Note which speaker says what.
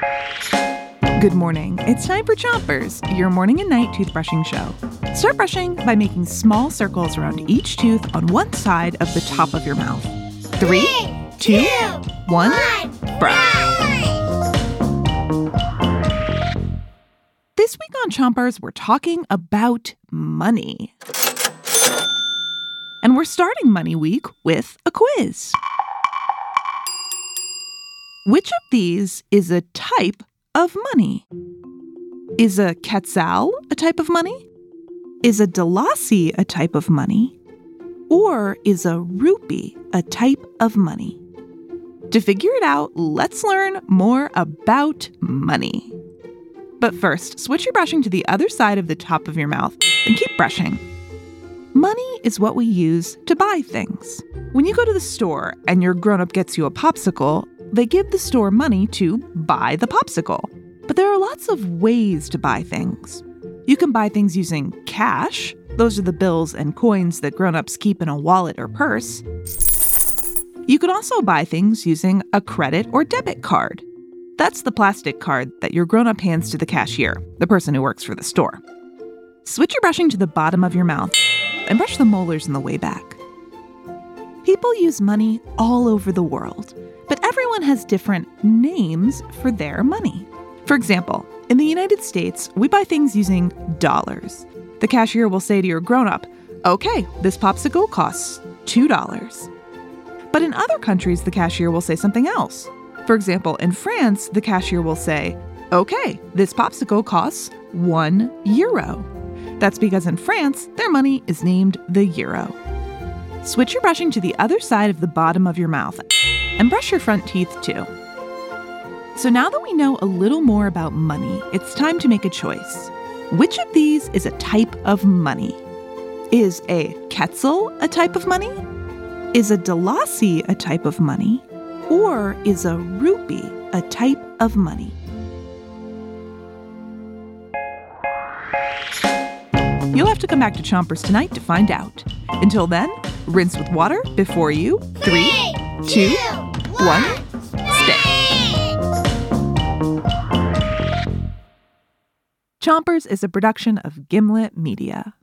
Speaker 1: Good morning. It's time for Chompers, your morning and night toothbrushing show. Start brushing by making small circles around each tooth on one side of the top of your mouth. Three, two, one, brush. This week on Chompers, we're talking about money. And we're starting Money Week with a quiz. Which of these is a type of money? Is a quetzal a type of money? Is a dalasi a type of money? Or is a rupee a type of money? To figure it out, let's learn more about money. But first, switch your brushing to the other side of the top of your mouth and keep brushing. Money is what we use to buy things. When you go to the store and your grown up gets you a popsicle, they give the store money to buy the popsicle. But there are lots of ways to buy things. You can buy things using cash, those are the bills and coins that grown ups keep in a wallet or purse. You can also buy things using a credit or debit card. That's the plastic card that your grown up hands to the cashier, the person who works for the store. Switch your brushing to the bottom of your mouth and brush the molars in the way back. People use money all over the world, everyone has different names for their money. For example, in the United States, we buy things using dollars. The cashier will say to your grown up, Okay, this popsicle costs $2. But in other countries, the cashier will say something else. For example, in France, the cashier will say, Okay, this popsicle costs 1 euro. That's because in France, their money is named the euro. Switch your brushing to the other side of the bottom of your mouth and brush your front teeth too. So now that we know a little more about money, it's time to make a choice. Which of these is a type of money? Is a quetzal a type of money? Is a dalasi a type of money? Or is a rupee a type of money? You'll have to come back to Chompers tonight to find out. Until then, rinse with water before you. Three, two, one, stay. Chompers is a production of Gimlet Media.